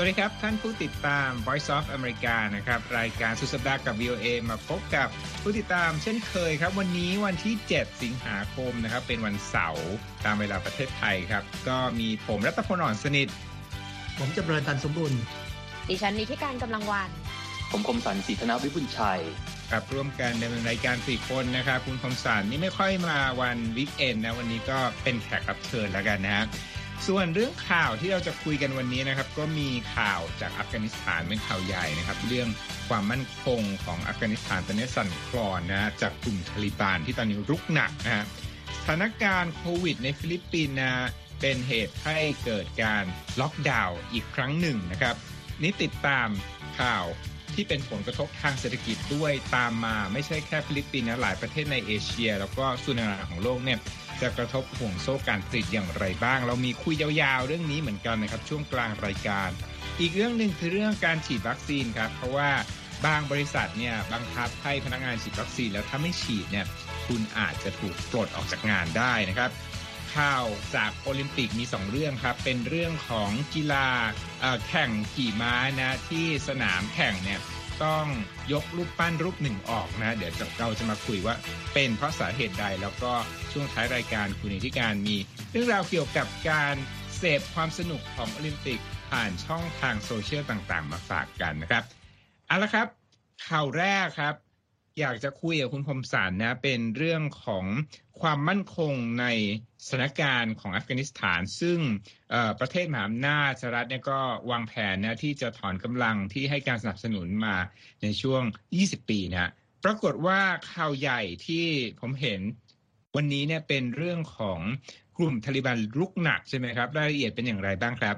สวัสดีครับ ท่านผู้ติดตาม Voice of America นะครับ รายการสุดสัปดาห์กับ VOA มาพบกับผู้ติดตามเช่นเคยครับ วันนี้วันที่ 7 สิงหาคมนะครับ เป็นวันเสาร์ตามเวลาประเทศไทยครับ ก็มีผมรัตพลอ่อนสนิท ผมจำเริญตันสมบูรณ์ดิฉันนิติการกำลังวัน ผมคมสันสีธนวิบุญชัยครับร่วมกันดำเนินรายการสี่คนนะครับคุณคมสันนี่ไม่ค่อยมาวันวิกเอนนะวันนี้ก็เป็นแขกรับเชิญแล้วกันนะฮะ ส่วนเรื่องข่าวที่เราจะคุยกันวันนี้นะครับ ก็มีข่าวจากอัฟกานิสถานเป็นข่าวใหญ่นะครับ เรื่องความมั่นคงของอัฟกานิสถานตอนนี้สั่นคลอนนะจากกลุ่มทาลิบานที่ตอนนี้รุกหนักนะฮะสถานการณ์โควิด ในฟิลิปปินส์นะเป็นเหตุให้เกิดการล็อกดาวน์อีกครั้งหนึ่งนะครับ นี่ติดตามข่าว ที่เป็นผลกระทบทางเศรษฐกิจด้วยตามมาไม่ใช่แค่ฟิลิปปินส์นะหลายประเทศในเอเชีย แล้วก็ส่วนต่างๆของโลกเนี่ยจะกระทบห่วงโซ่การผลิตอย่างไรบ้าง เรามีคุยยาวๆ เรื่องนี้เหมือนกันนะครับช่วงกลางรายการ อีกเรื่องหนึ่งคือเรื่องการฉีดวัคซีนครับเพราะว่าบางบริษัทเนี่ยบังคับให้พนักงานฉีดวัคซีนแล้วถ้าไม่ฉีดเนี่ยคุณอาจจะถูกปลดออกจากงานได้นะครับข่าวจากโอลิมปิกมี 2 เรื่องครับ เป็นเรื่องของกีฬา แข่งขี่ม้านะที่สนามแข่งเนี่ยต้องยกรูปปั้นรูปหนึ่งออกนะ เดี๋ยวเราจะมาคุยว่าเป็นเพราะสาเหตุใด แล้วก็ช่วงท้ายรายการคุณนิติการมี เรื่องราวเกี่ยวกับการเสพความสนุกของโอลิมปิก ผ่านช่องทางโซเชียลต่างๆ มาฝากกันนะครับเอาละครับ ข่าวแรกครับ อยากจะคุยกับคุณพมสารนะ เป็นเรื่องของความมั่นคงใน สถานการณ์ของอัฟกานิสถาน ซึ่งประเทศมหาอำนาจสหรัฐเนี่ยก็วางแผนนะที่จะถอนกำลังที่ให้การสนับสนุนมาในช่วง 20 ปีนะปรากฏว่าข่าวใหญ่ที่ผมเห็นวันนี้เนี่ยเป็นเรื่องของกลุ่มทาลิบันลุกหนักใช่ไหมครับรายละเอียดเป็นอย่างไรบ้างครับ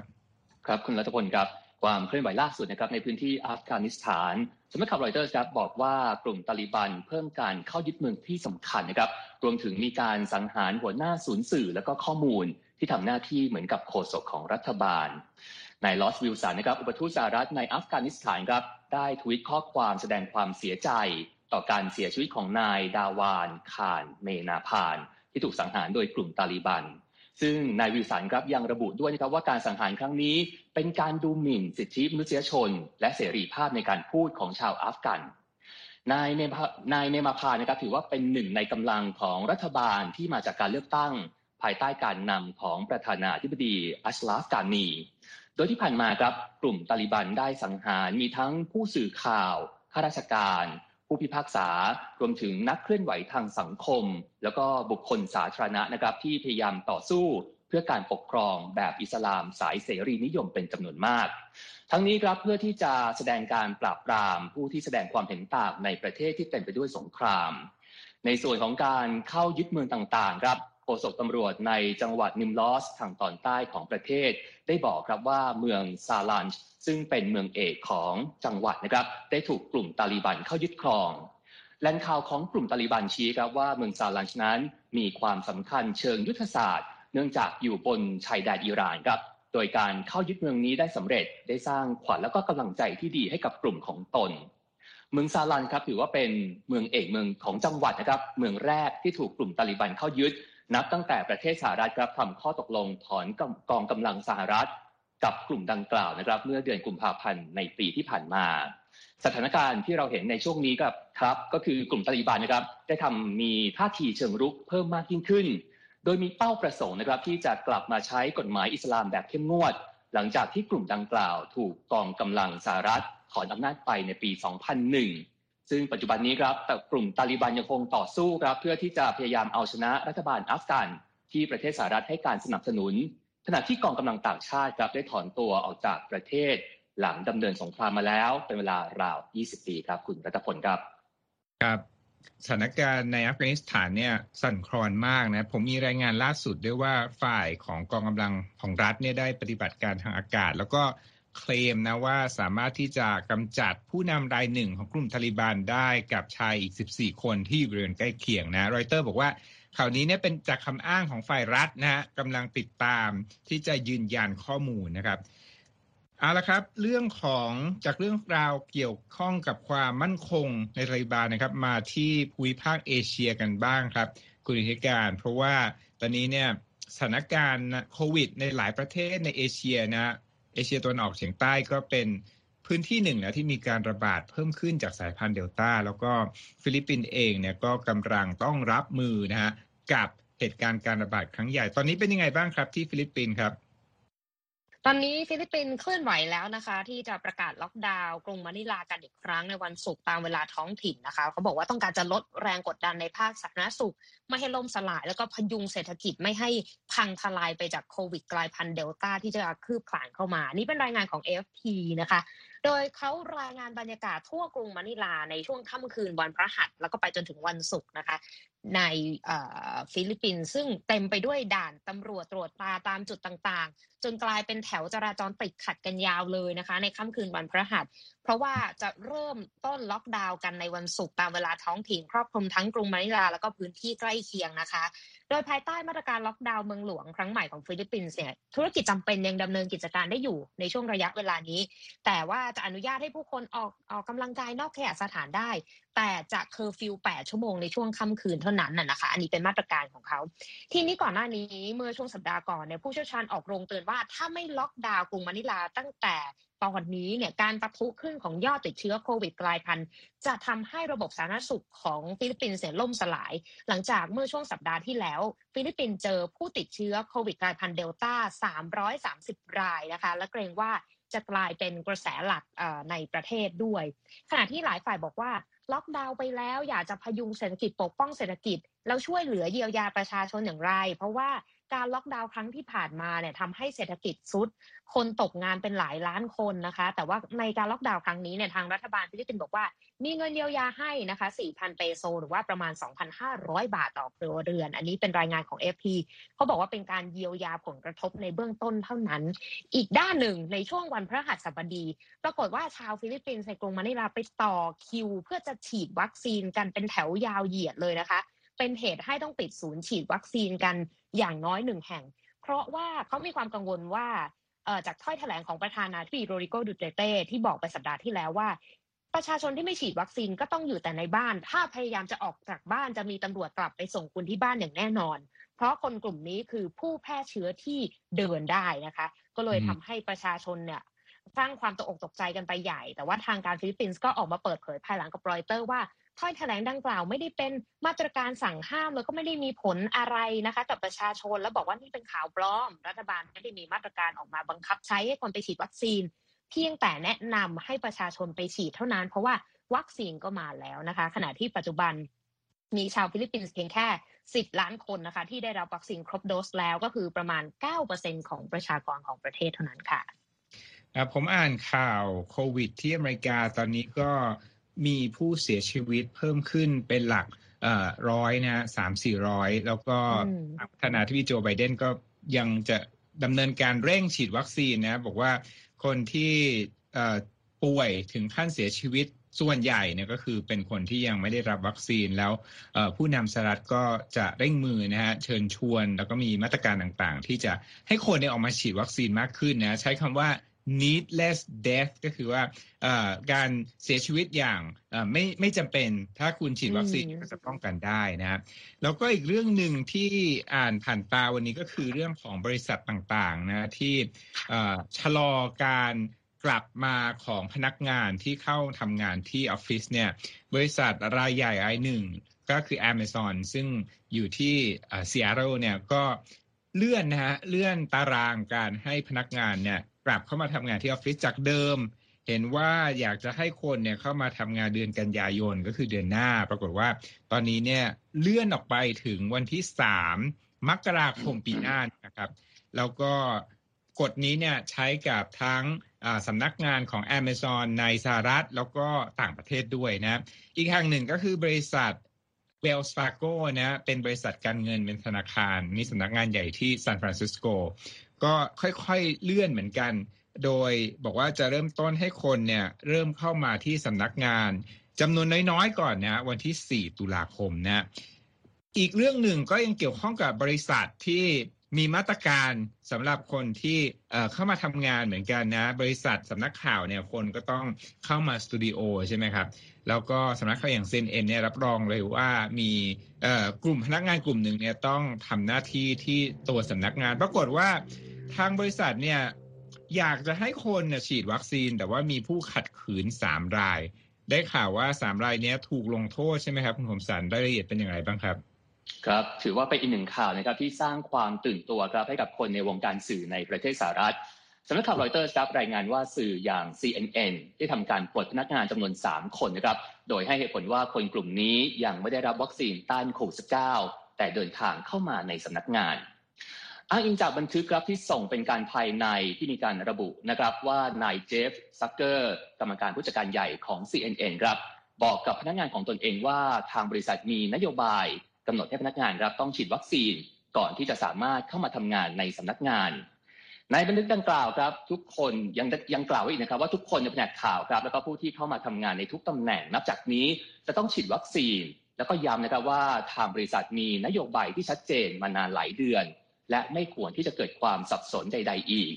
ครับคุณรัตพลครับความเคลื่อนไหวล่าสุดนะครับในพื้นที่อัฟกานิสถาน สำนักข่าวรอยเตอร์ครับบอกว่ากลุ่มตาลิบันเพิ่มการเข้ายึดเมืองที่สำคัญนะครับ รวมถึงมีการสังหารหัวหน้าศูนย์สื่อและก็ข้อมูลที่ทำหน้าที่เหมือนกับโฆษกของรัฐบาลนายลอสวิลสันนะครับอุปทูตสหรัฐในอัฟกานิสถานครับได้ทวิตข้อความแสดงความเสียใจ ต่อการเสียชีวิตของนายดาวานคานเมนาพาน ที่ถูกสังหารโดยกลุ่มตาลิบัน ซึ่งนายวิลสันครับยังระบุด้วยนะครับว่าการสังหารครั้งนี้ เป็นการดูหมิ่นสิทธิมนุษยชน และเสรีภาพในการพูดของชาวอัฟกันนายเนนายเนมาพานะครับถือว่าเป็นหนึ่งในกำลังของรัฐบาลที่มาจากการเลือกตั้ง ภายใต้การนำของประธานาธิบดีอัชลาฟกานี โดยที่ผ่านมาครับกลุ่มตาลิบันได้สังหารมีทั้งผู้สื่อข่าวข้าราชการ ผู้พิพากษารวมถึงนักเคลื่อนไหวทางสังคม แล้วก็บุคคลสาธารณะนะครับ ที่พยายามต่อสู้เพื่อการปกครองแบบอิสลามสายเสรีนิยมเป็นจำนวนมาก ทั้งนี้ครับเพื่อที่จะแสดงการปราบปราม ผู้ที่แสดงความเห็นต่างในประเทศที่เต็มไปด้วยสงคราม ในส่วนของการเข้ายึดเมืองต่างๆ ครับ โฆษกตำรวจในจังหวัดนิมลอสทางตอนใต้ของประเทศ ได้บอกครับว่าเมืองซาลันซึ่งเป็นเมืองเอกของจังหวัดนะครับ ได้ถูกกลุ่มตาลีบันเข้ายึดครองแหล่งข่าวของกลุ่มตาลีบันชี้ครับว่าเมืองซาลันนั้นมีความสำคัญเชิงยุทธศาสตร์ เนื่องจากอยู่บนชายแดนอิหร่านครับ โดยการเข้ายึดเมืองนี้ได้สำเร็จได้สร้างขวัญแล้วก็กำลังใจที่ดีให้กับกลุ่มของตน เมืองซาลันครับถือว่าเป็นเมืองเอกเมืองของจังหวัดนะครับ เมืองแรกที่ถูกกลุ่มตาลีบันเข้ายึด นับตั้งแต่ประเทศสหรัฐครับทำข้อตกลงถอนกองกำลังสหรัฐ กับกลุ่มดังกล่าวนะครับ เมื่อเดือนกุมภาพันธ์ในปีที่ผ่านมา สถานการณ์ที่เราเห็นในช่วงนี้กับครับ ก็คือกลุ่มตาลีบันนะครับ ได้ทำมีท่าทีเชิงรุกเพิ่มมากยิ่งขึ้น โดยมีเป้าประสงค์นะครับ ที่จะกลับมาใช้กฎหมายอิสลามแบบเข้มงวด หลังจากที่กลุ่มดังกล่าว ถูกกองกำลังสหรัฐถอนอำนาจไปในปี 2001 ซึ่งปัจจุบันนี้ครับแต่กลุ่มตาลีบันยังคงต่อสู้ครับเพื่อที่จะพยายามเอาชนะรัฐบาลอัฟกันที่ประเทศสหรัฐให้การสนับสนุน ขณะที่กองกำลังต่างชาติครับได้ถอนตัวออกจากประเทศ หลังดำเนินสงครามมาแล้ว เป็นเวลาราว 20 ปีครับ คุณรัตพลครับครับสถานการณ์ในอัฟกานิสถานเนี่ยสั่นคลอนมากนะผมมีรายงานล่าสุดด้วยว่าฝ่ายของกองกำลังของรัฐเนี่ยได้ปฏิบัติการทางอากาศ แล้วก็ เคลมนะว่าสามารถที่จะกำจัดผู้นำรายหนึ่งของกลุ่มทาลิบันได้กับชายอีก 14 คนที่บริเวณใกล้เคียงนะรอยเตอร์บอกว่าข่าวนี้เนี่ยเป็นจากคำอ้างของฝ่ายรัฐนะฮะกำลังติดตามที่จะยืนยันข้อมูลนะครับเอาละครับ เรื่องของจากเรื่องราวเกี่ยวข้องกับความมั่นคงในไทบาลนะครับ มาที่ภูมิภาคเอเชียกันบ้างครับ คุณนีธิกาญจน์ เพราะว่าตอนนี้เนี่ยสถานการณ์โควิดในหลายประเทศในเอเชียนะ เอเชียตะวันออกเฉียงใต้ก็เป็นพื้นที่หนึ่งนะที่มีการระบาดเพิ่มขึ้นจากสายพันธุ์เดลต้า แล้วก็ฟิลิปปินส์เองเนี่ยก็กำลังต้องรับมือนะฮะกับเหตุการณ์การระบาดครั้งใหญ่ ตอนนี้เป็นยังไงบ้างครับที่ฟิลิปปินส์ครับ ตอนนี้ฟิลิปปินส์เคลื่อนไหวแล้วนะคะ ที่จะประกาศล็อกดาวน์กรุงมะนิลากันอีกครั้งในวันศุกร์ตามเวลาท้องถิ่นนะคะ เขาบอกว่าต้องการจะลดแรงกดดันในภาคสาธารณสุข ไม่ให้ล่มสลาย แล้วก็พยุงเศรษฐกิจไม่ให้พังทลายไปจากโควิดกลายพันธุ์เดลต้าที่จะคืบคลานเข้ามา นี่เป็นรายงานของ FP นะคะ โดยเขารายงานบรรยากาศทั่วกรุงมะนิลาในช่วงค่ำคืนวันพฤหัส แล้วก็ไปจนถึงวันศุกร์นะคะ ในฟิลิปปินส์ซึ่งเต็มไปด้วยด่านตำรวจตรวจตาตามจุดต่างๆ จนกลายเป็นแถวจราจรติดขัดกันยาวเลยนะคะ ในค่ำคืนวันพฤหัส เพราะว่าจะเริ่มต้นล็อกดาวน์กันในวันศุกร์ตามเวลาท้องถิ่นครอบคลุมทั้งกรุงมะนิลาแล้วก็พื้นที่ใกล้เคียงนะคะ โดยภายใต้มาตรการล็อกดาวน์เมืองหลวงครั้งใหม่ของฟิลิปปินส์เนี่ยธุรกิจจำเป็นยังดำเนินกิจการได้อยู่ในช่วงระยะเวลานี้ แต่ว่าจะอนุญาตให้ผู้คนออกออกกำลังกายนอกเคหสถานได้แต่จะเคอร์ฟิว 8 ชั่วโมงในช่วงค่ำคืนเท่านั้นน่ะนะคะ อันนี้เป็นมาตรการของเขา ทีนี้ก่อนหน้านี้เมื่อช่วงสัปดาห์ก่อนเนี่ยผู้เชี่ยวชาญออกโรงเตือนว่าถ้าไม่ล็อกดาวน์กรุงมะนิลาตั้งแต่ตอนนี้เนี่ยการปะทุขึ้นของยอดติดเชื้อโควิดกลายพันธุ์จะทำให้ระบบสาธารณสุขของฟิลิปปินส์เสี่ยงล่มสลาย หลังจากเมื่อช่วงสัปดาห์ที่แล้ว ฟิลิปปินส์เจอผู้ติดเชื้อโควิดกลายพันธุ์เดลต้า 330 รายนะคะ และเกรงว่าจะกลายเป็นกระแสหลักในประเทศด้วย ขณะที่หลายฝ่ายบอกว่า ล็อกดาวน์ไปแล้ว อยากจะพยุงเศรษฐกิจปกป้องเศรษฐกิจ แล้วช่วยเหลือเยียวยาประชาชนอย่างไร เพราะว่าการล็อกดาวน์ครั้งที่ผ่านมาเนี่ยทำให้เศรษฐกิจทรุด คนตกงานเป็นหลายล้านคนนะคะ แต่ว่าในการล็อกดาวน์ครั้งนี้เนี่ยทางรัฐบาลฟิลิปปินส์บอกว่า มีเงินเยียวยาให้นะคะ 4,000 เปโซ หรือว่าประมาณ 2,500 บาทต่อครัวเรือน อันนี้เป็นรายงานของ FP เขาบอกว่าเป็นการเยียวยาผลกระทบในเบื้องต้นเท่านั้น อีกด้านหนึ่งในช่วงวันพฤหัสบดี ปรากฏว่าชาวฟิลิปปินส์ในกรุงมะนิลาไปต่อคิว เพื่อจะฉีดวัคซีนกันเป็นแถวยาวเหยียดเลยนะคะ เป็นเหตุให้ต้องปิดศูนย์ฉีดวัคซีนกันอย่างน้อยหนึ่งแห่ง เพราะว่าเขามีความกังวลว่าจากถ้อยแถลงของประธานาธิบดีโรดริโกดูแตร์เตที่บอกไปสัปดาห์ที่แล้วว่า ประชาชนที่ไม่ฉีดวัคซีนก็ต้องอยู่แต่ในบ้าน ถ้าพยายามจะออกจากบ้านจะมีตำรวจกลับไปส่งคุณที่บ้านอย่างแน่นอน เพราะคนกลุ่มนี้คือผู้แพร่เชื้อที่เดินได้นะคะ ก็เลยทำให้ประชาชนเนี่ยสร้างความตกอกตกใจกันไปใหญ่ แต่ว่าทางการฟิลิปปินส์ก็ออกมาเปิดเผยภายหลังกับรอยเตอร์ว่าถ้อยแถลงดังกล่าวไม่ได้เป็นมาตรการสั่งห้ามแล้วก็ไม่ได้มีผลอะไรนะคะ กับประชาชนแล้วบอกว่านี่เป็นข่าวปลอม รัฐบาลไม่ได้มีมาตรการออกมาบังคับใช้ให้คนไปฉีดวัคซีน เพียงแต่แนะนำให้ประชาชนไปฉีดเท่านั้น เพราะว่าวัคซีนก็มาแล้วนะคะ ขณะที่ปัจจุบันมีชาวฟิลิปปินส์เพียงแค่ 10 ล้านคนนะคะ ที่ได้รับวัคซีนครบโดสแล้วก็คือประมาณ 9%ของประชากรของประเทศเท่านั้นค่ะผมอ่านข่าวโควิดที่อเมริกาตอนนี้ก็มีผู้เสียชีวิตเพิ่มขึ้นเป็นหลักร้อยนะสามสี่ร้อยแล้วก็ประธานาธิบดีโจไบเดนก็ยังจะดำเนินการเร่งฉีดวัคซีนนะ บอกว่า คนที่ป่วยถึงขั้นเสียชีวิตส่วนใหญ่เนี่ยก็คือเป็นคนที่ยังไม่ได้รับวัคซีนแล้วผู้นำสหรัฐก็จะเร่งมือนะฮะเชิญชวน แล้วก็มีมาตรการต่างๆ ที่จะให้คนเนี่ยออกมาฉีดวัคซีนมากขึ้นนะใช้คำว่า needless death ก็คือว่าการเสียชีวิตอย่างไม่ไม่จำเป็นถ้าคุณฉีดวัคซีนก็จะป้องกันได้นะแล้วก็อีกเรื่องหนึ่งที่อ่านผ่านตาวันนี้ก็คือเรื่องของบริษัทต่างๆนะที่ชะลอการกลับมาของพนักงานที่เข้าทำงานที่ออฟฟิศเนี่ยบริษัทรายใหญ่รายหนึ่งก็คือ Amazon ซึ่งอยู่ที่ซีแอตเทิลเนี่ยก็เลื่อนนะฮะเลื่อนตารางการให้พนักงานเนี่ย กลับเข้ามาทำงานที่ออฟฟิศจากเดิม เห็นว่าอยากจะให้คนเนี่ยเข้ามาทำงานเดือนกันยายนก็คือเดือนหน้า ปรากฏว่า ตอนนี้เนี่ยเลื่อนออกไปถึงวันที่สามมกราคมปีหน้านะครับ แล้วก็กฎนี้เนี่ยใช้กับทั้งสำนักงานของ Amazon ในสหรัฐ แล้วก็ต่างประเทศด้วยนะ อีกแห่งหนึ่งก็คือบริษัท Wells Fargo นะเป็นบริษัทการเงินเป็นธนาคารมีสำนักงานใหญ่ที่ซานฟรานซิสโก ก็ค่อยๆเลื่อนเหมือนกัน โดยบอกว่าจะเริ่มต้นให้คนเนี่ยเริ่มเข้ามาที่สำนักงานจำนวนน้อยๆก่อนนะวันที่ 4 ตุลาคมนะอีกเรื่องหนึ่งก็ยังเกี่ยวข้องกับบริษัทที่มีมาตรการสำหรับคนที่เข้ามาทำงานเหมือนกันนะ บริษัทสำนักข่าวเนี่ยคนก็ต้องเข้ามาสตูดิโอใช่ไหมครับ แล้วก็สำนักข่าวอย่างเซนเอ็นเนี่ยรับรองเลยว่ามีกลุ่มพนักงานกลุ่มหนึ่งเนี่ยต้องทำหน้าที่ที่ตัวสำนักงาน ปรากฏว่า ทางบริษัทเนี่ย อยากจะให้คนเนี่ยฉีดวัคซีน แต่ว่ามีผู้ขัดขืนสามราย ได้ข่าวว่าสามรายนี้ถูกลงโทษใช่ไหมครับคุณผมสันรายละเอียดเป็นอย่างไรบ้างครับครับถือว่าเป็นอีกหนึ่งข่าวนะครับที่สร้างความตื่นตัวครับให้กับคนในวงการสื่อในประเทศสหรัฐสำนักข่าวรอยเตอร์ครับรายงานว่าสื่ออย่าง CNN ได้ทำการปลดพนักงานจำนวน 3 คนนะครับ โดยให้เหตุผลว่าคนกลุ่มนี้ยังไม่ได้รับวัคซีนต้านโควิด -19 แต่เดินทางเข้ามาในสำนักงาน อ้างอิงจากบันทึกครับที่ส่งเป็นการภายในที่มีการระบุนะครับว่านายเจฟฟ์ ซักเกอร์กรรมการผู้จัดการใหญ่ของ CNN ครับบอกกับพนักงานของตนเองว่าทางบริษัทมีนโยบายกำหนดให้พนักงานครับต้องฉีดวัคซีน ก่อนที่จะสามารถเข้ามาทำงานในสำนักงาน ในบันทึกดังกล่าวครับ ทุกคนยังยังกล่าวอีกนะครับ ว่าทุกคนในแผนกข่าวครับ แล้วก็ผู้ที่เข้ามาทำงานในทุกตำแหน่ง นับจากนี้จะต้องฉีดวัคซีน แล้วก็ย้ำนะครับว่าทางบริษัทมีนโยบายที่ชัดเจนมานานหลายเดือน และไม่ควรที่จะเกิดความสับสนใด ๆ อีก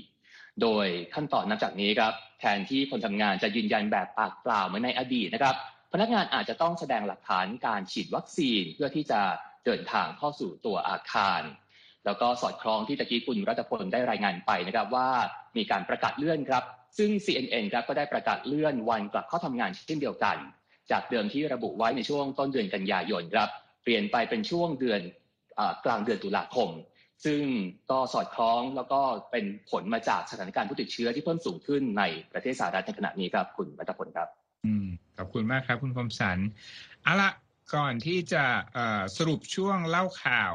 โดยขั้นตอนนับจากนี้ครับแทนที่คนทำงานจะยืนยันแบบปากเปล่าเหมือนในอดีตนะครับ พนักงานอาจจะต้องแสดงหลักฐานการฉีดวัคซีนเพื่อที่จะเดินทางเข้าสู่ตัวอาคาร แล้วก็สอดคล้องที่ตะกี้คุณรัตพลได้รายงานไปนะครับว่ามีการประกาศเลื่อนครับ ซึ่ง CNN ครับก็ได้ประกาศเลื่อนวันกลับเข้าทำงานเช่นเดียวกัน จากเดิมที่ระบุไว้ในช่วงต้นเดือนกันยายนครับ เปลี่ยนไปเป็นช่วงเดือนกลางเดือนตุลาคม ซึ่งก็สอดคล้องแล้วก็เป็นผลมาจากสถานการณ์ผู้ติดเชื้อที่เพิ่มสูงขึ้นในประเทศสหรัฐในขณะนี้ครับคุณรัตพลครับ อืมขอบคุณมากครับ คุณคมสันเอาละก่อนที่จะสรุปช่วงเล่าข่าว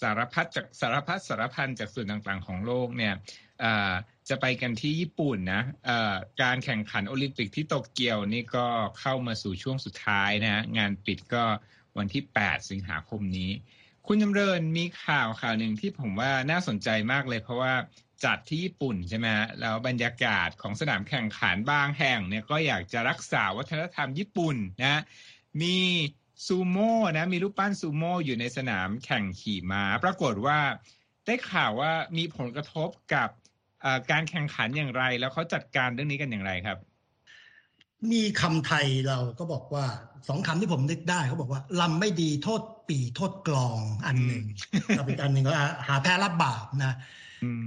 สารพัดจากสารพัดสารพันจากส่วนต่างๆ ของโลกเนี่ยจะไปกันที่ญี่ปุ่นนะการแข่งขันโอลิมปิกที่โตเกียวนี่ก็เข้ามาสู่ช่วงสุดท้ายนะ งานปิดก็วันที่ 8 สิงหาคมนี้ คุณจำเริญมีข่าวข่าวหนึ่งที่ผมว่าน่าสนใจมากเลย เพราะว่าจัดที่ญี่ปุ่นใช่ไหมแล้วบรรยากาศของสนามแข่งขันบางแห่งเนี่ยก็อยากจะรักษาวัฒนธรรมญี่ปุ่นนะมีซูโม่นะมีรูปปั้นซูโม่อยู่ในสนามแข่งขี่ม้า ปรากฏว่าได้ข่าวว่ามีผลกระทบกับการแข่งขันอย่างไร แล้วเขาจัดการเรื่องนี้กันอย่างไรครับ มีคำไทยเราก็บอกว่าสองคำที่ผมนึกได้เขาบอกว่าลำไม่ดีโทษ ปีโทษกลองอันหนึ่งกับอีกอันหนึ่งก็หาแพ้รับบาปนะ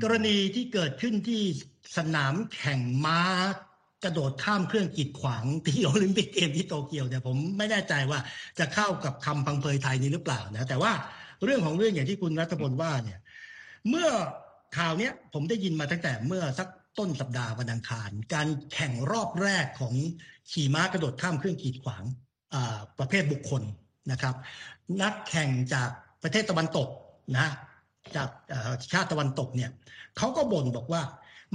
กรณีที่เกิดขึ้นที่สนามแข่งม้ากระโดดข้ามเครื่องกีดขวางที่โอลิมปิกเกมที่โตเกียวเนี่ยผมไม่แน่ใจว่าจะเข้ากับคำพังเพยไทยนี้หรือเปล่านะแต่ว่าเรื่องของเรื่องอย่างที่คุณรัฐพลว่าเนี่ย เมื่อข่าวเนี้ยผมได้ยินมาตั้งแต่เมื่อสักต้นสัปดาห์วันอังคาร การแข่งรอบแรกของขี่ม้ากระโดดข้ามเครื่องกีดขวางประเภทบุคคล นะครับ นักแข่งจากประเทศตะวันตกนะจากชาติตะวันตกเนี่ยเขาก็บ่นบอกว่า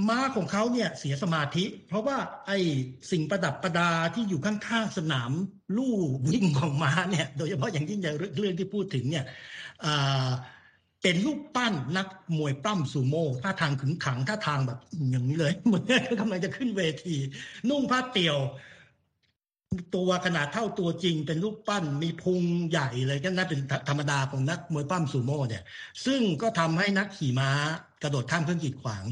ม้าของเขาเนี่ยเสียสมาธิ เพราะว่าไอ้สิ่งประดับประดาที่อยู่ข้างๆสนามลู่วิ่งของม้าเนี่ยโดยเฉพาะอย่างยิ่งใหญ่เรื่องที่พูดถึงเนี่ยเป็นรูปปั้นนักมวยปล้ำซูโม่ท่าทางขึงขังท่าทางแบบอย่างนี้เลยเหมือนกำลังจะขึ้นเวที นุ่งผ้าเตี่ยว ตัวขนาดเท่าตัวจริง เป็นรูปปั้นมีพุงใหญ่เลยก็น่าเป็นธรรมดาของนักมวยปั้มซูโม่เนี่ย ซึ่งก็ทำให้นักขี่ม้ากระโดดข้ามเครื่องกีดขวาง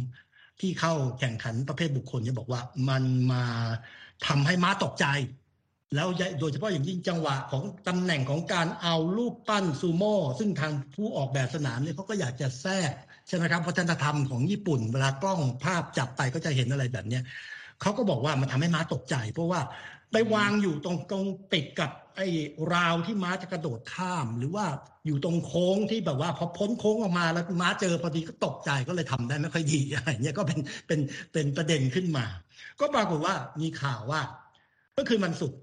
ที่เข้าแข่งขันประเภทบุคคลเนี่ยบอกว่ามันมาทำให้ม้าตกใจ แล้วโดยเฉพาะอย่างยิ่งจังหวะของตำแหน่งของการเอารูปปั้นซูโม่ซึ่งทางผู้ออกแบบสนามเนี่ยเขาก็อยากจะแทรกใช่ไหมครับวัฒนธรรมของญี่ปุ่น เวลากล้องภาพจับไปก็จะเห็นอะไรแบบเนี้ยเขาก็บอกว่ามันทำให้ม้าตกใจ เพราะว่า ไปวางอยู่ตรงตรงติดกับไอ้ราวที่ม้าจะกระโดดข้าม หรือว่าอยู่ตรงโค้งที่แบบว่าพอพ้นโค้งออกมาแล้วม้าเจอพอดีก็ตกใจก็เลยทำได้ไม่ค่อยดีอะไรเงี้ยก็เป็นเป็นเป็นประเด็นขึ้นมา ก็ปรากฏว่ามีข่าวว่า ก็คือมันสุก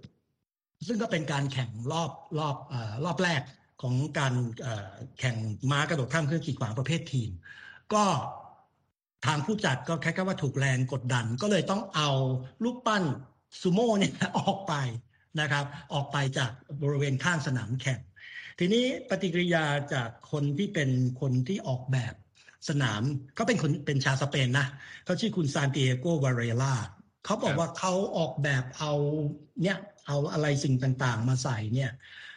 ซึ่งก็เป็นการแข่งรอบรอบอรอบแรกของการแข่งม้ากระโดดข้ามเครื่องขีดขวางประเภททีม ก็ทางผู้จัดก็แค่ว่าถูกแรงกดดันก็เลยต้องเอาลูกปั้น ซูโม่เนี่ยออกไปนะครับ ออกไปจากบริเวณข้างสนามแข่งทีนี้ปฏิกิริยาจากคนที่เป็นคนที่ออกแบบสนามเขาเป็นคนเป็นชาวสเปนนะเขาชื่อคุณซานติเอโกวาเรล่าเขาบอกว่าเขาออกแบบเอาเนี่ยเอาอะไรสิ่งต่างๆ มาใส่เนี่ย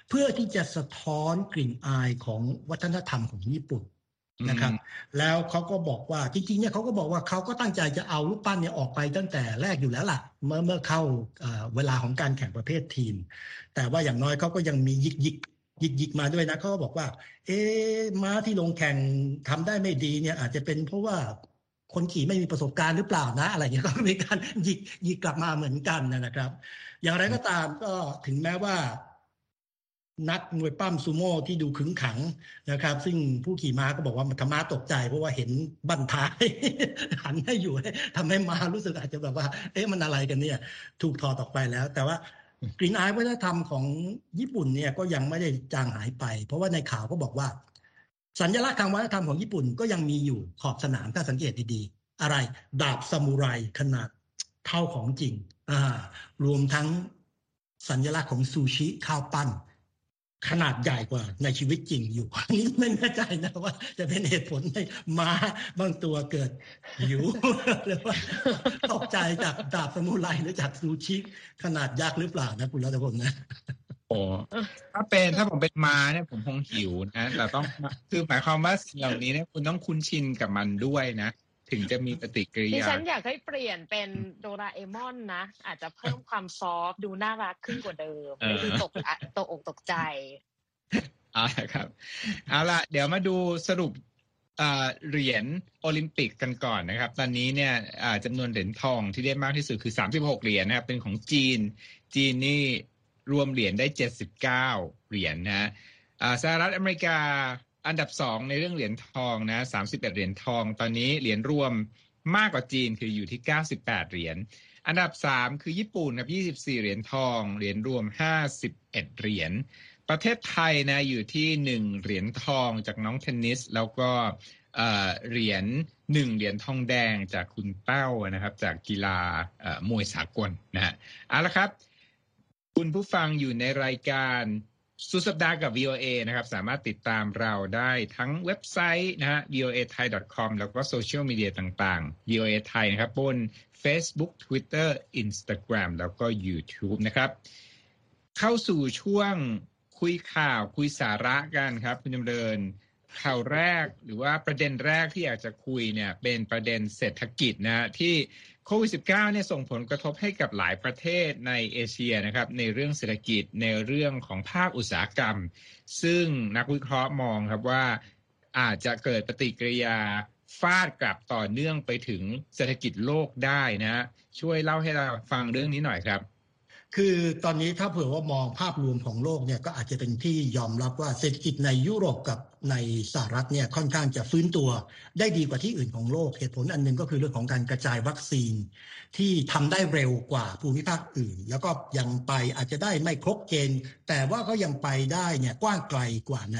เพื่อที่จะสะท้อนกลิ่นอายของวัฒนธรรมของญี่ปุ่น นะครับ แล้วเขาก็บอกว่าจริงๆเนี่ยเขาก็บอกว่าเขาก็ตั้งใจจะเอาลูกปั้นเนี่ยออกไปตั้งแต่แรกอยู่แล้วล่ะ เมื่อเมื่อเข้าเวลาของการแข่งประเภททีม แต่ว่าอย่างน้อยเขาก็ยังมียิกยิกยิกยิกมาด้วยนะเขาก็บอกว่า เอ๊ม้าที่ลงแข่งทำได้ไม่ดีเนี่ย อาจจะเป็นเพราะว่าคนขี่ไม่มีประสบการณ์หรือเปล่านะ อะไรเงี้ยก็มีการหยิกหยิกกลับมาเหมือนกันนะครับ อย่างไรก็ตามก็ถึงแม้ว่า นักมวยปั้มซูโม่ที่ดูขึงขังนะครับ ซึ่งผู้ขี่ม้าก็บอกว่าธรรมะตกใจ เพราะว่าเห็นบั้นท้าย หันให้อยู่ทำให้ม้ารู้สึกอาจจะแบบว่า เอ๊ะมันอะไรกันเนี่ย ถูกถอดออกไปแล้ว แต่ว่ากรีนไอวัฒนธรรมของญี่ปุ่นเนี่ยก็ยังไม่ได้จางหายไป เพราะว่าในข่าวก็บอกว่า สัญลักษณ์ทางวัฒนธรรมของญี่ปุ่นก็ยังมีอยู่ขอบสนามถ้าสังเกตดีๆ อะไร ดาบซามูไรขนาดเท่าของจริง อ่า รวมทั้งสัญลักษณ์ของซูชิข้าวปั้น ขนาดใหญ่กว่าในชีวิตจริงอยู่อันนี้ไม่แน่ใจนะว่า จะเป็นเหตุผลให้ม้าบางตัวเกิดหิวหรือว่าตกใจจากดาบสมุไรหรือจากซูชิขนาดยักษ์หรือเปล่านะคุณรัตพลนะโอ้ถ้าเป็นถ้าผมเป็นม้าเนี่ยผมคงหิวนะแต่ต้องคือหมายความว่าสิ่งเหล่านี้เนี่ยคุณต้องคุ้นชินกับมันด้วยนะ ถึงจะมีปฏิกิริยาดิฉันอยากให้เปลี่ยนเป็นโดราเอมอนนะ อาจจะเพิ่มความซอฟดูน่ารักขึ้นกว่าเดิมไม่ดูตกตกอกตกใจ เอาละครับ เอาละเดี๋ยวมาดูสรุปเหรียญโอลิมปิกกันก่อนนะครับ ตอนนี้เนี่ยจำนวนเหรียญทองที่ได้มากที่สุดคือ 36 เหรียญนะครับ เป็นของจีน จีนนี่รวมเหรียญได้ 79 เหรียญนะสหรัฐอเมริกา อันดับสองในเรื่องเหรียญทองนะ31เหรียญทอง ตอนนี้เหรียญรวมมากกว่าจีนคืออยู่ที่98เหรียญอันดับสามคือญี่ปุ่นครับ24เหรียญทอง เหรียญรวม51เหรียญประเทศไทยนะอยู่ที่หนึ่งเหรียญทองจากน้องเทนนิส แล้วก็เหรียญหนึ่งเหรียญทองแดงจากคุณเป้านะครับ จากกีฬามวยสากลนะฮะเอาละครับ คุณผู้ฟังอยู่ในรายการ สุดสัปดาห์กับ VOA นะครับ สามารถติดตามเราได้ทั้งเว็บไซต์นะฮะ voa thai com แล้วก็โซเชียลมีเดียต่างๆ VOA ไทยนะครับบน Facebook Twitter Instagram แล้วก็ YouTube นะครับ เข้าสู่ช่วงคุยข่าวคุยสาระกันครับ คุณจำเริญ ข่าวแรกหรือว่าประเด็นแรกที่อยากจะคุยเนี่ยเป็นประเด็นเศรษฐกิจนะที่โควิด -19 เนี่ยส่งผลกระทบให้กับหลายประเทศในเอเชียนะครับในเรื่องเศรษฐกิจในเรื่องของภาคอุตสาหกรรม ซึ่งนักวิเคราะห์มองครับว่าอาจจะเกิดปฏิกิริยาฟาดกลับต่อเนื่องไปถึงเศรษฐกิจโลกได้นะช่วยเล่าให้เราฟังเรื่องนี้หน่อยครับ คือตอนนี้ถ้าเผื่อว่ามองภาพรวมของโลกเนี่ยก็อาจจะเป็นที่ยอมรับว่าเศรษฐกิจในยุโรปกับในสหรัฐเนี่ยค่อนข้างจะฟื้นตัวได้ดีกว่าที่อื่นของโลก เหตุผลอันนึงก็คือเรื่องของการกระจายวัคซีน ที่ทำได้เร็วกว่าภูมิภาคอื่น แล้วก็ยังไปอาจจะได้ไม่ครบเกณฑ์ แต่ว่าก็ยังไปได้เนี่ยกว้างไกลกว่าใน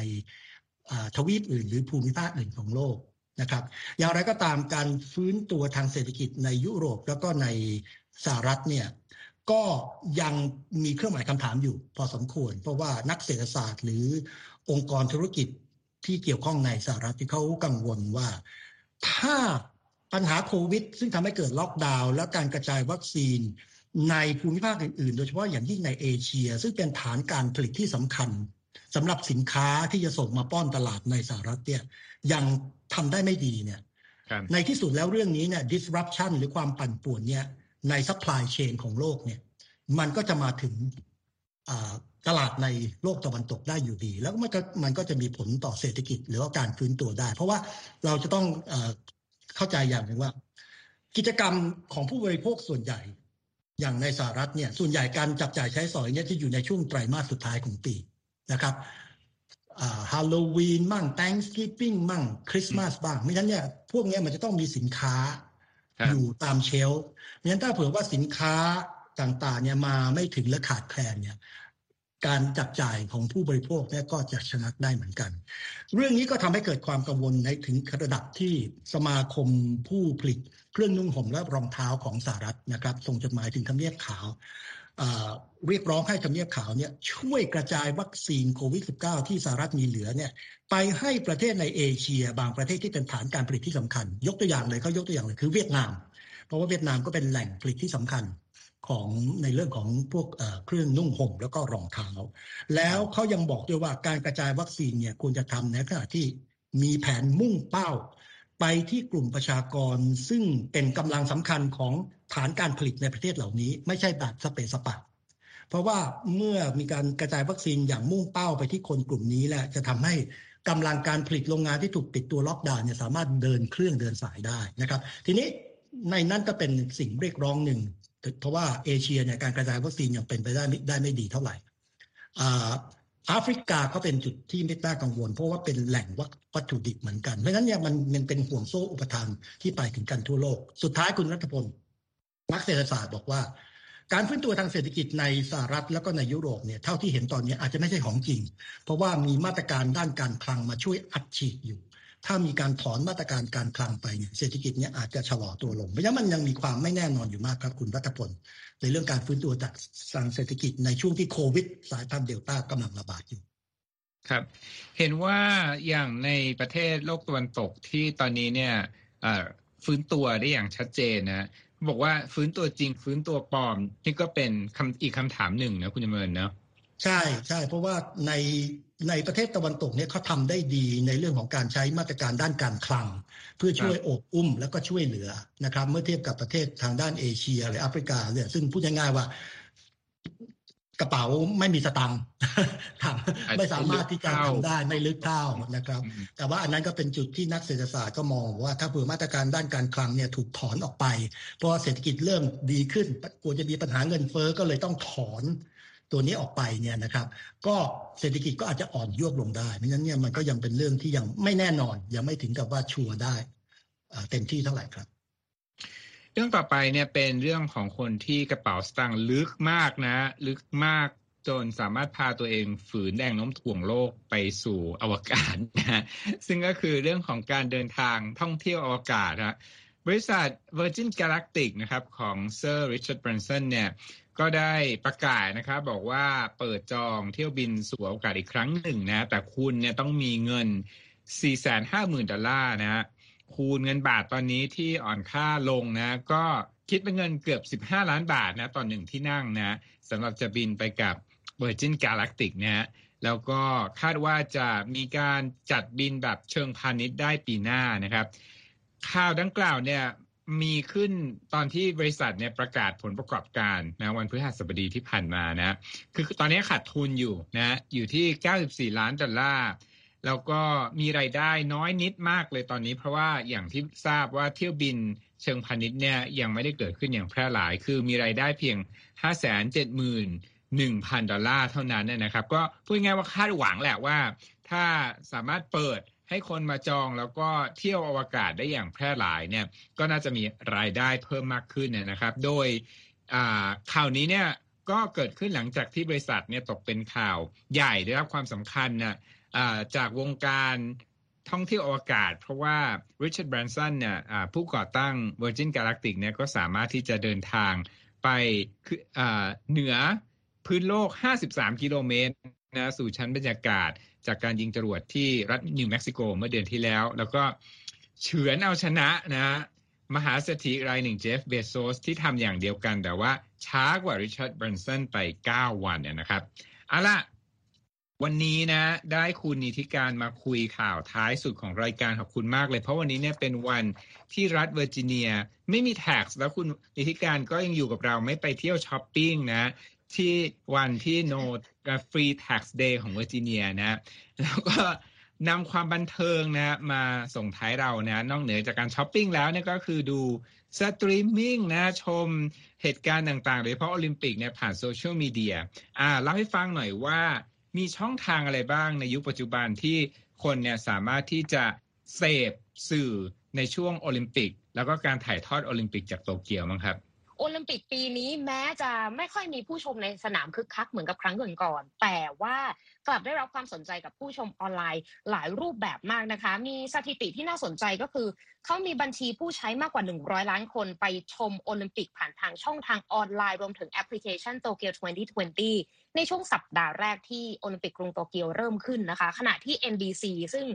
ทวีปอื่น หรือภูมิภาคอื่นของโลกนะครับอย่างไรก็ตามการฟื้นตัวทางเศรษฐกิจในยุโรปแล้วก็ในสหรัฐเนี่ย ก็ยังมีเครื่องหมายคำถามอยู่พอสมควร เพราะว่านักเศรษฐศาสตร์ หรือองค์กรธุรกิจที่เกี่ยวข้องในสหรัฐที่เขากังวลว่า ถ้าปัญหาโควิด ซึ่งทำให้เกิดล็อกดาวน์และการกระจายวัคซีนในภูมิภาคอื่นๆ โดยเฉพาะอย่างยิ่งในเอเชีย ซึ่งเป็นฐานการผลิตที่สำคัญสำหรับสินค้าที่จะส่งมาป้อนตลาดในสหรัฐเนี่ยยังทำได้ไม่ดีเนี่ยในที่สุดแล้วเรื่องนี้เนี่ย disruption หรือความปั่นป่วนเนี่ย ใน supply chain ของโลกเนี่ยมันก็จะมาถึงตลาดในโลกตะวันตกได้อยู่ดี แล้วมันก็มันก็จะมีผลต่อเศรษฐกิจหรือว่าการฟื้นตัวได้ เพราะว่าเราจะต้องอเข้าใจอย่างหนึ่งว่า กิจกรรมของผู้บริโภคส่วนใหญ่ อย่างในสหรัฐเนี่ยส่วนใหญ่การจับจ่ายใช้สอยเนี่ยที่อยู่ในช่วงไตรมาสสุดท้ายของปีนะครับฮาโลวีนมั่ง Thanksgiving มั่งคริสต์มาสบ้างไม่งั้นเนี่ยพวกนี้มันจะต้องมีสินค้า อยู่ตามเชลฟ์งั้นถ้าเผื่อว่าสินค้าต่างๆเนี่ยมาไม่ถึงและขาดแคลนเนี่ยการจับจ่ายของผู้บริโภคเนี่ยก็จะชะงักได้เหมือนกัน เรื่องนี้ก็ทำให้เกิดความกังวลในถึงระดับที่สมาคมผู้ผลิตเครื่องนุ่งห่มและรองเท้าของสหรัฐนะครับส่งจดหมายถึงทำเนียบขาว เรียกร้องให้ทำเนียบขาวเนี่ยช่วยกระจายวัคซีนโควิด -19 ที่สหรัฐมีเหลือเนี่ยไปให้ประเทศในเอเชีย บางประเทศที่เป็นฐานการผลิตที่สำคัญ ยกตัวอย่างเลยเขายกตัวอย่างเลยคือเวียดนาม เพราะว่าเวียดนามก็เป็นแหล่งผลิตที่สำคัญของในเรื่องของพวกเครื่องนุ่งห่มแล้วก็รองเท้า แล้วเขายังบอกด้วยว่าการกระจายวัคซีนเนี่ยควรจะทำในขณะที่มีแผนมุ่งเป้า ไปที่กลุ่มประชากร ซึ่งเป็นกำลังสำคัญของฐานการผลิตในประเทศเหล่านี้ ไม่ใช่แบบสเปซสปะเพราะว่าเมื่อมีการกระจายวัคซีนอย่างมุ่งเป้าไปที่คนกลุ่มนี้แหละจะทำให้กำลังการผลิตโรงงานที่ถูกปิดตัวล็อกดาวน์เนี่ยสามารถเดินเครื่องเดินสายได้นะครับ ทีนี้ในนั้นก็เป็นสิ่งเรียกร้องหนึ่งเพราะว่าเอเชียเนี่ยการกระจายวัคซีนยังเป็นไปได้ได้ไม่ดีเท่าไหร่ แอฟริกาก็เป็นจุดที่ไม่น่ากังวล เพราะว่าเป็นแหล่งวัตถุดิบเหมือนกัน เพราะฉะนั้นเนี่ยมันมันเป็นห่วงโซ่อุปทานที่ไปถึงกันทั่วโลก สุดท้ายคุณรัฐพลนักเศรษฐศาสตร์บอกว่า การฟื้นตัวทางเศรษฐกิจในสหรัฐแล้วก็ในยุโรปเนี่ยเท่าที่เห็นตอนนี้อาจจะไม่ใช่ของจริง เพราะว่ามีมาตรการด้านการคลังมาช่วยอัดฉีดอยู่ ถ้ามีการถอนมาตรการการคลังไปเนี่ยเศรษฐกิจเนี่ยอาจจะชะลอตัวลง เพราะฉะนั้นมันยังมีความไม่แน่นอนอยู่มากครับคุณรัฐพลในเรื่องการฟื้นตัวจากทางเศรษฐกิจในช่วงที่โควิด สายพันธุ์เดลต้ากำลังระบาดอยู่ครับเห็นว่าอย่างในประเทศโลกตะวันตกที่ตอนนี้เนี่ยฟื้นตัวได้อย่างชัดเจนนะบอกว่าฟื้นตัวจริงฟื้นตัวปลอม นี่ก็เป็นคำอีกคำถามหนึ่งนะคุณจำเริญเนาะใช่ใช่เพราะว่าใน ในประเทศตะวันตกเนี่ยเขาทำได้ดีในเรื่องของการใช้มาตรการด้านการคลัง เพื่อช่วยโอบอุ้มแล้วก็ช่วยเหลือนะครับ เมื่อเทียบกับประเทศทางด้านเอเชียหรือแอฟริกาเนี่ยซึ่งพูดง่ายๆว่ากระเป๋าไม่มีสตังค์ไม่สามารถที่จะทำได้ไม่ลึกเท่านะครับ แต่ว่าอันนั้นก็เป็นจุดที่นักเศรษฐศาสตร์ก็มองว่าถ้าเผื่อมาตรการด้านการคลังเนี่ยถูกถอนออกไป เพราะเศรษฐกิจเริ่มดีขึ้นกลัวจะมีปัญหาเงินเฟ้อก็เลยต้องถอน ตัวนี้ออกไปเนี่ยนะครับ ก็เศรษฐกิจก็อาจจะอ่อนยวบลงได้เพราะฉะนั้นเนี่ยมันก็ยังเป็นเรื่องที่ยังไม่แน่นอน ยังไม่ถึงกับว่าชัวร์ได้เต็มที่เท่าไหร่ครับเรื่องต่อไปเนี่ยเป็นเรื่องของคนที่กระเป๋าสตางค์ลึกมากนะ ลึกมากจนสามารถพาตัวเองฝืนแรงโน้มถ่วงโลกไปสู่อวกาศนะซึ่งก็คือเรื่องของการเดินทางท่องเที่ยวอวกาศนะบริษัท Virgin Galactic นะครับของเซอร์ริชาร์ด แบรนสันเนี่ย ก็ได้ประกาศนะครับบอกว่าเปิดจองเที่ยวบินสู่อวกาศอีกครั้งหนึ่งนะ แต่คุณเนี่ยต้องมีเงิน 450,000 ดอลลาร์นะฮะคูณเงินบาทตอนนี้ที่อ่อนค่าลงนะ ก็คิดเป็นเงินเกือบ 15 ล้านบาทนะตอนหนึ่งที่นั่งนะสำหรับจะบินไปกับ Virgin Galactic นะฮะแล้วก็คาดว่าจะมีการจัดบินแบบเชิงพาณิชย์ได้ปีหน้านะครับ ข่าวดังกล่าวเนี่ย มีขึ้นตอนที่บริษัทเนี่ยประกาศผลประกอบการนะวันพฤหัสบดีที่ผ่านมานะคือตอนนี้ขาดทุนอยู่นะอยู่ที่ 94 ล้านดอลลาร์แล้วก็มีไรายได้น้อยนิดมากเลยตอนนี้ เพราะว่าอย่างที่ทราบว่าเที่ยวบินเชิงพาณิชย์เนี่ยยังไม่ได้เกิดขึ้นอย่างแพร่หลาย คือมีไรายได้เพียง 5 7 1 0 0 0 ดอลลาร์เท่านั้นนะครับ ก็พูดง่ายว่าคาดหวังแหละว่า ถ้าสามารถเปิด ให้คนมาจองแล้วก็เที่ยวอวกาศได้อย่างแพร่หลายเนี่ยก็น่าจะมีรายได้เพิ่มมากขึ้นนะครับ โดยข่าวนี้เนี่ยก็เกิดขึ้นหลังจากที่บริษัทเนี่ยตกเป็นข่าวใหญ่ได้รับความสำคัญนะจากวงการท่องเที่ยวอวกาศ เพราะว่าริชาร์ดแบรนสันเนี่ยผู้ก่อตั้ง Virgin Galactic เนี่ยก็สามารถที่จะเดินทางไปเหนือพื้นโลก 53 กิโลเมตรนะสู่ชั้นบรรยากาศ จากการยิงจรวดที่รัฐนิวเม็กซิโกเมื่อเดือนที่แล้ว แล้วก็เฉือนเอาชนะนะมหาเศรษฐีรายหนึ่งเจฟเบโซสที่ทำอย่างเดียวกัน แต่ว่าช้ากว่าริชาร์ด แบรนสันไป 9 วันเนี่ยนะครับเอาล่ะวันนี้นะ ได้คุณนีธิกาญจน์มาคุยข่าวท้ายสุดของรายการขอบคุณมากเลย เพราะวันนี้เนี่ยเป็นวันที่รัฐเวอร์จิเนีย ไม่มี tax แล้วคุณนีธิกาญจน์ก็ยังอยู่กับเราไม่ไปเที่ยวช้อปปิ้งนะ ที่วันที่ no free tax day ของเวอร์จิเนียนะ แล้วก็นำความบันเทิงนะมาส่งท้ายเรานะนอกเหนือจากการช้อปปิ้งแล้วเนี่ยก็คือดูสตรีมมิ่งนะชมเหตุการณ์ต่างๆ โดยเฉพาะโอลิมปิกเนี่ยผ่านโซเชียลมีเดียอ่าเล่าให้ฟังหน่อยว่ามีช่องทางอะไรบ้างในยุคปัจจุบันที่คนเนี่ยสามารถที่จะเสพสื่อในช่วงโอลิมปิก แล้วก็การถ่ายทอดโอลิมปิกจากโตเกียวบ้างครับ โอลิมปิกปีนี้แม้จะไม่ค่อยมีผู้ชมในสนามคึกคักเหมือนกับครั้งก่อนๆแต่ว่า กลับได้รับความสนใจกับผู้ชมออนไลน์หลายรูปแบบมากนะคะ มีสถิติที่น่าสนใจก็คือ เขามีบัญชีผู้ใช้มากกว่า 100 ล้านคนไปชมโอลิมปิกผ่านทางช่องทางออนไลน์ รวมถึงแอปพลิเคชันโตเกียว2020 ในช่วงสัปดาห์แรกที่โอลิมปิกกรุงโตเกียวเริ่มขึ้นนะคะ ขณะที่ NBC ซึ่ง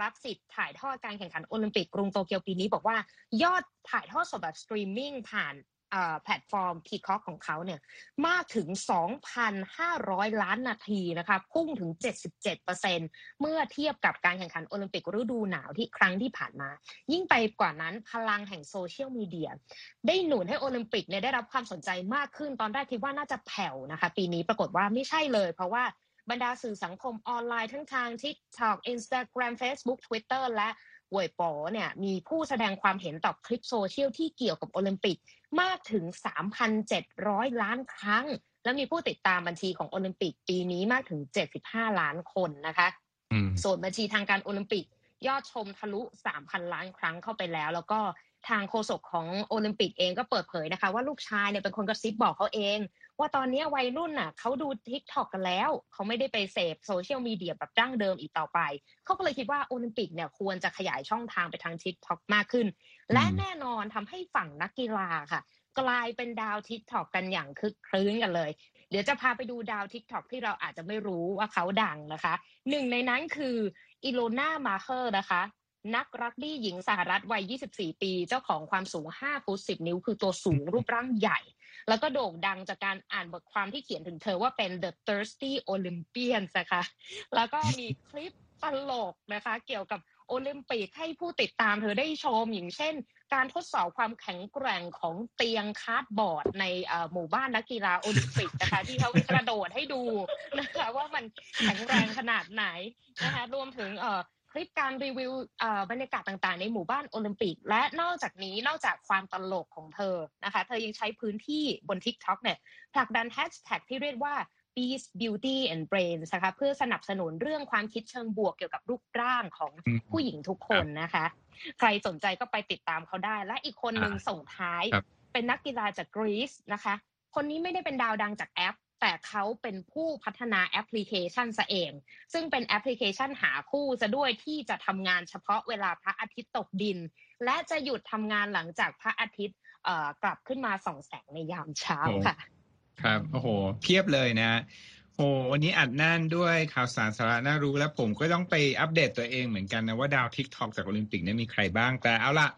รับสิทธิ์ถ่ายทอดการแข่งขันโอลิมปิกกรุงโตเกียวปีนี้บอกว่ายอดถ่ายทอดสดแบบสตรีมมิ่งผ่าน แพลตฟอร์ม Peacock ของเขาเนี่ยมากถึง 2,500 ล้านนาทีนะคะพุ่งถึง 77%เมื่อเทียบกับการแข่งขันโอลิมปิกฤดูหนาวที่ครั้งที่ผ่านมา ยิ่งไปกว่านั้นพลังแห่งโซเชียลมีเดียได้หนุนให้โอลิมปิกเนี่ยได้รับความสนใจมากขึ้นตอนแรกคิดว่าน่าจะแผ่วนะคะ ปีนี้ปรากฏว่าไม่ใช่เลย เพราะว่าบรรดาสื่อสังคมออนไลน์ทั้งทาง TikTok Instagram Facebook Twitter และ เวยป๋อเนี่ยมีผู้แสดงความเห็นต่อคลิปโซเชียลที่เกี่ยวกับโอลิมปิกมากถึง 3,700 ล้านครั้ง และมีผู้ติดตามบัญชีของโอลิมปิกปีนี้มากถึง 75 ล้านคนนะคะส่วนบัญชีทางการโอลิมปิกยอดชมทะลุ 3,000 ล้านครั้งเข้าไปแล้ว แล้วก็ ทางโฆษกของโอลิมปิกเองก็เปิดเผยนะคะ ว่าลูกชายเนี่ยเป็นคนกระซิบบอกเขาเอง ว่าตอนนี้วัยรุ่นน่ะเขาดู TikTok กันแล้ว เขาไม่ได้ไปเสพโซเชียลมีเดียแบบดั้งเดิมอีกต่อไป เขาก็เลยคิดว่าโอลิมปิกเนี่ยควรจะขยายช่องทางไปทาง TikTok มากขึ้น และแน่นอนทำให้ฝั่งนักกีฬาค่ะ กลายเป็นดาว TikTok กันอย่างคึกครื้นกันเลย เดี๋ยวจะพาไปดูดาว TikTok ที่เราอาจจะไม่รู้ว่าเขาดังนะคะ หนึ่งในนั้นคือ Ilona Maher นะคะ นักรักบี้หญิงสหรัฐวัย 24 ปี เจ้าของความสูง 5 ฟุต 10 นิ้ว คือตัวสูงรูปร่างใหญ่ แล้วก็โด่งดังจากการอ่านบทความที่เขียนถึงเธอว่าเป็น the thirsty Olympian นะคะ แล้วก็มีคลิปตลกนะคะ เกี่ยวกับโอลิมปิกให้ผู้ติดตามเธอได้ชมอย่างเช่น การทดสอบความแข็งแกร่งของเตียง cardboard ในหมู่บ้านนักกีฬาโอลิมปิกนะคะ ที่เขากระโดดให้ดูนะคะ ว่ามันแข็งแรงขนาดไหนนะคะ รวมถึง คลิปการรีวิวบรรยากาศต่างๆ ในหมู่บ้านโอลิมปิก และนอกจากนี้นอกจากความตลกของเธอนะคะ เธอยังใช้พื้นที่บน TikTok เนี่ยผลักดันแฮชแท็กที่เรียกว่า Beast Beauty and Brains นะคะเพื่อสนับสนุนเรื่องความคิดเชิงบวกเกี่ยวกับรูปร่างของผู้หญิงทุกคนนะคะ ใครสนใจก็ไปติดตามเขาได้ และอีกคนหนึ่งส่งท้าย เป็นนักกีฬาจากกรีซนะคะ คนนี้ไม่ได้เป็นดาวดังจากแอป แต่เขาเป็นผู้พัฒนาแอปพลิเคชันซะเอง ซึ่งเป็นแอปพลิเคชันหาคู่ซะด้วยที่จะทำงานเฉพาะเวลาพระอาทิตย์ตกดิน และจะหยุดทำงานหลังจากพระอาทิตย์กลับขึ้นมาส่องแสงในยามเช้าค่ะ ครับโอ้โห เพียบเลยนะโอ้วันนี้อัดแน่นด้วยข่าวสารสาระน่ารู้ แล้วผมก็ต้องไปอัปเดตตัวเองเหมือนกันนะว่าดาวทิกทอกจากโอลิมปิกนี่มีใครบ้างแต่เอาละ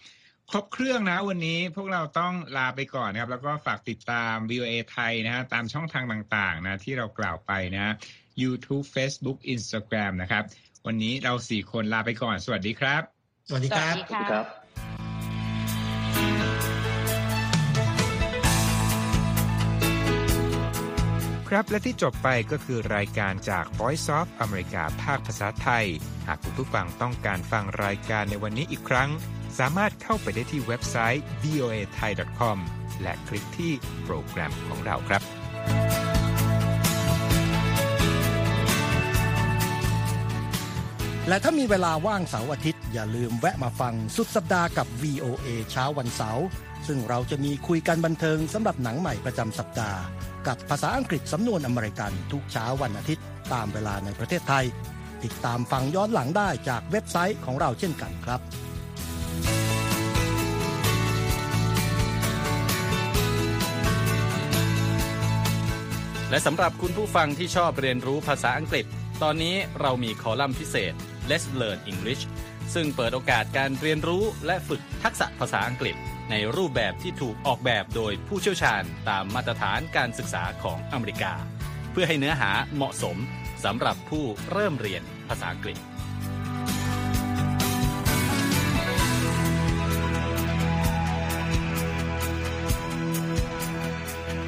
ครบเครื่องนะวันนี้พวกเราต้องลาไปก่อนนะครับ แล้วก็ฝากติดตาม VOA ไทยนะฮะตามช่องทางต่างๆนะที่เรากล่าวไปนะ YouTube Facebook Instagram นะครับ วันนี้เราสี่คนลาไปก่อน สวัสดีครับ สวัสดีครับสวัสดีครับครับและที่จบไปก็คือรายการจาก Voice of America ภาคภาษาไทย หากคุณผู้ฟังต้องการฟังรายการในวันนี้อีกครั้ง สามารถเข้าไปได้ที่เว็บไซต์ voa thai com และคลิกที่โปรแกรมของเราครับ และถ้ามีเวลาว่างเสาร์อาทิตย์ อย่าลืมแวะมาฟังสุดสัปดาห์กับ VOA เช้าวันเสาร์ซึ่งเราจะมีคุยกันบันเทิงสำหรับหนังใหม่ประจำสัปดาห์ กับภาษาอังกฤษสำนวนอเมริกันทุกเช้าวันอาทิตย์ ตามเวลาในประเทศไทย ติดตามฟังย้อนหลังได้จากเว็บไซต์ของเราเช่นกันครับ และสำหรับคุณผู้ฟังที่ชอบเรียนรู้ภาษาอังกฤษ ตอนนี้เรามีคอลัมน์พิเศษ Let's Learn English ซึ่งเปิดโอกาสการเรียนรู้และฝึกทักษะภาษาอังกฤษ ในรูปแบบที่ถูกออกแบบโดยผู้เชี่ยวชาญตามมาตรฐานการศึกษาของอเมริกา เพื่อให้เนื้อหาเหมาะสมสำหรับผู้เริ่มเรียนภาษาอังกฤษ